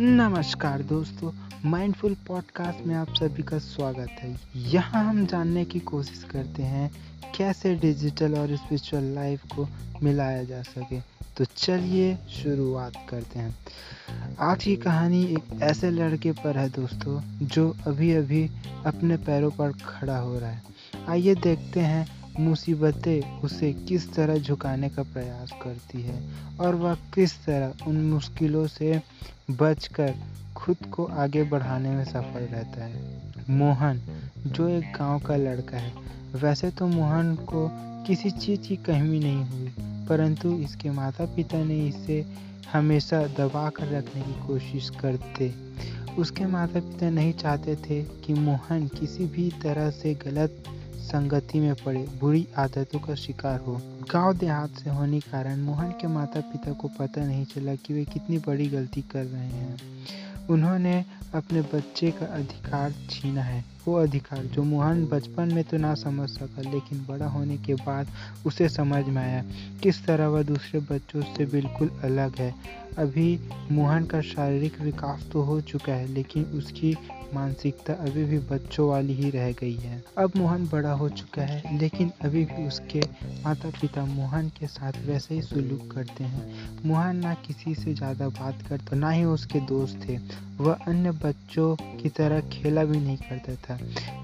नमस्कार दोस्तों mindful podcast में आप सभी का स्वागत है। यहाँ हम जानने की कोशिश करते हैं, कैसे डिजिटल और स्पिरिचुअल लाइफ को मिलाया जा सके। तो चलिए शुरुआत करते हैं। आज की कहानी एक ऐसे लड़के पर है दोस्तों, जो अभी अभी अपने पैरों पर खड़ा हो रहा है। आइए देखते हैं मुसीबतें उसे किस तरह झुकाने का प्रयास करती है और वह किस तरह उन मुश्किलों से बचकर खुद को आगे बढ़ाने में सफल रहता है। मोहन, जो एक गाँव का लड़का है, वैसे तो मोहन को किसी चीज़ की कमी नहीं हुई, परंतु इसके माता पिता ने इसे हमेशा दबा कर रखने की कोशिश करते। उसके माता पिता नहीं चाहते थे कि मोहन किसी भी तरह से गलत संगति में पड़े, बुरी आदतों का शिकार हो। गाँव देहात से होने कारण मोहन के माता पिता को पता नहीं चला कि वे कितनी बड़ी गलती कर रहे हैं। उन्होंने अपने बच्चे का अधिकार छीना है, वो अधिकार जो मोहन बचपन में तो ना समझ सका, लेकिन बड़ा होने के बाद उसे समझ में आया किस तरह वह दूसरे बच्चों से बिल्कुल अलग है। अभी मोहन का शारीरिक विकास तो हो चुका है, लेकिन उसकी मानसिकता अभी भी बच्चों वाली ही रह गई है। अब मोहन बड़ा हो चुका है, लेकिन अभी भी उसके माता पिता मोहन के साथ वैसे ही सुलूक करते हैं। मोहन ना किसी से ज़्यादा बात करता, ना ही उसके दोस्त थे। वह अन्य बच्चों की तरह खेला भी नहीं करता था।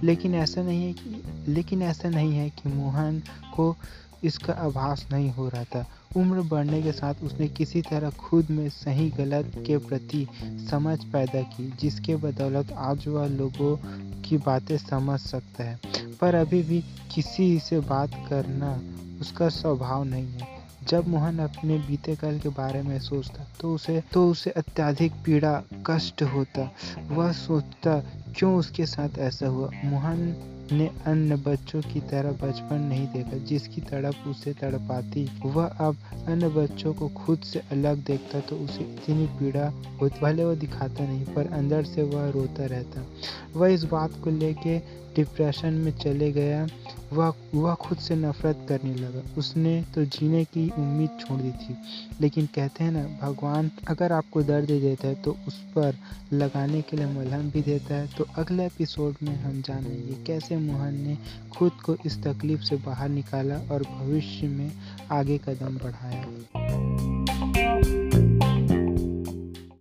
लेकिन ऐसा नहीं है कि, लेकिन ऐसा नहीं है कि मोहन को इसका आभास नहीं हो रहा था। उम्र बढ़ने के साथ उसने किसी तरह खुद में सही गलत के प्रति समझ पैदा की, जिसके बदौलत आज वह लोगों की बातें समझ सकता है। पर अभी भी किसी से बात करना उसका स्वभाव नहीं है। जब मोहन अपने बीते कल के बारे में सोचता तो उसे तो उसे अत्याधिक पीड़ा, कष्ट होता। वह सोचता, क्यों उसके साथ ऐसा हुआ? मोहन ने अन्य बच्चों की तरह बचपन नहीं देखा, जिसकी तड़प उसे तड़पाती। वह अब अन्य बच्चों को खुद से अलग देखता तो उसे इतनी पीड़ा होती, भले वह दिखाता नहीं, पर अंदर से वह रोता रहता। वह इस बात को लेके डिप्रेशन में चले गया वह वह खुद से नफरत करने लगा। उसने तो जीने की उम्मीद छोड़ दी थी, लेकिन कहते हैं ना, भगवान अगर आपको दर्द देता है तो उस पर लगाने के लिए मलहम भी देता है। तो अगले एपिसोड में हम जानेंगे कैसे मोहन ने खुद को इस तकलीफ़ से बाहर निकाला और भविष्य में आगे कदम बढ़ाया।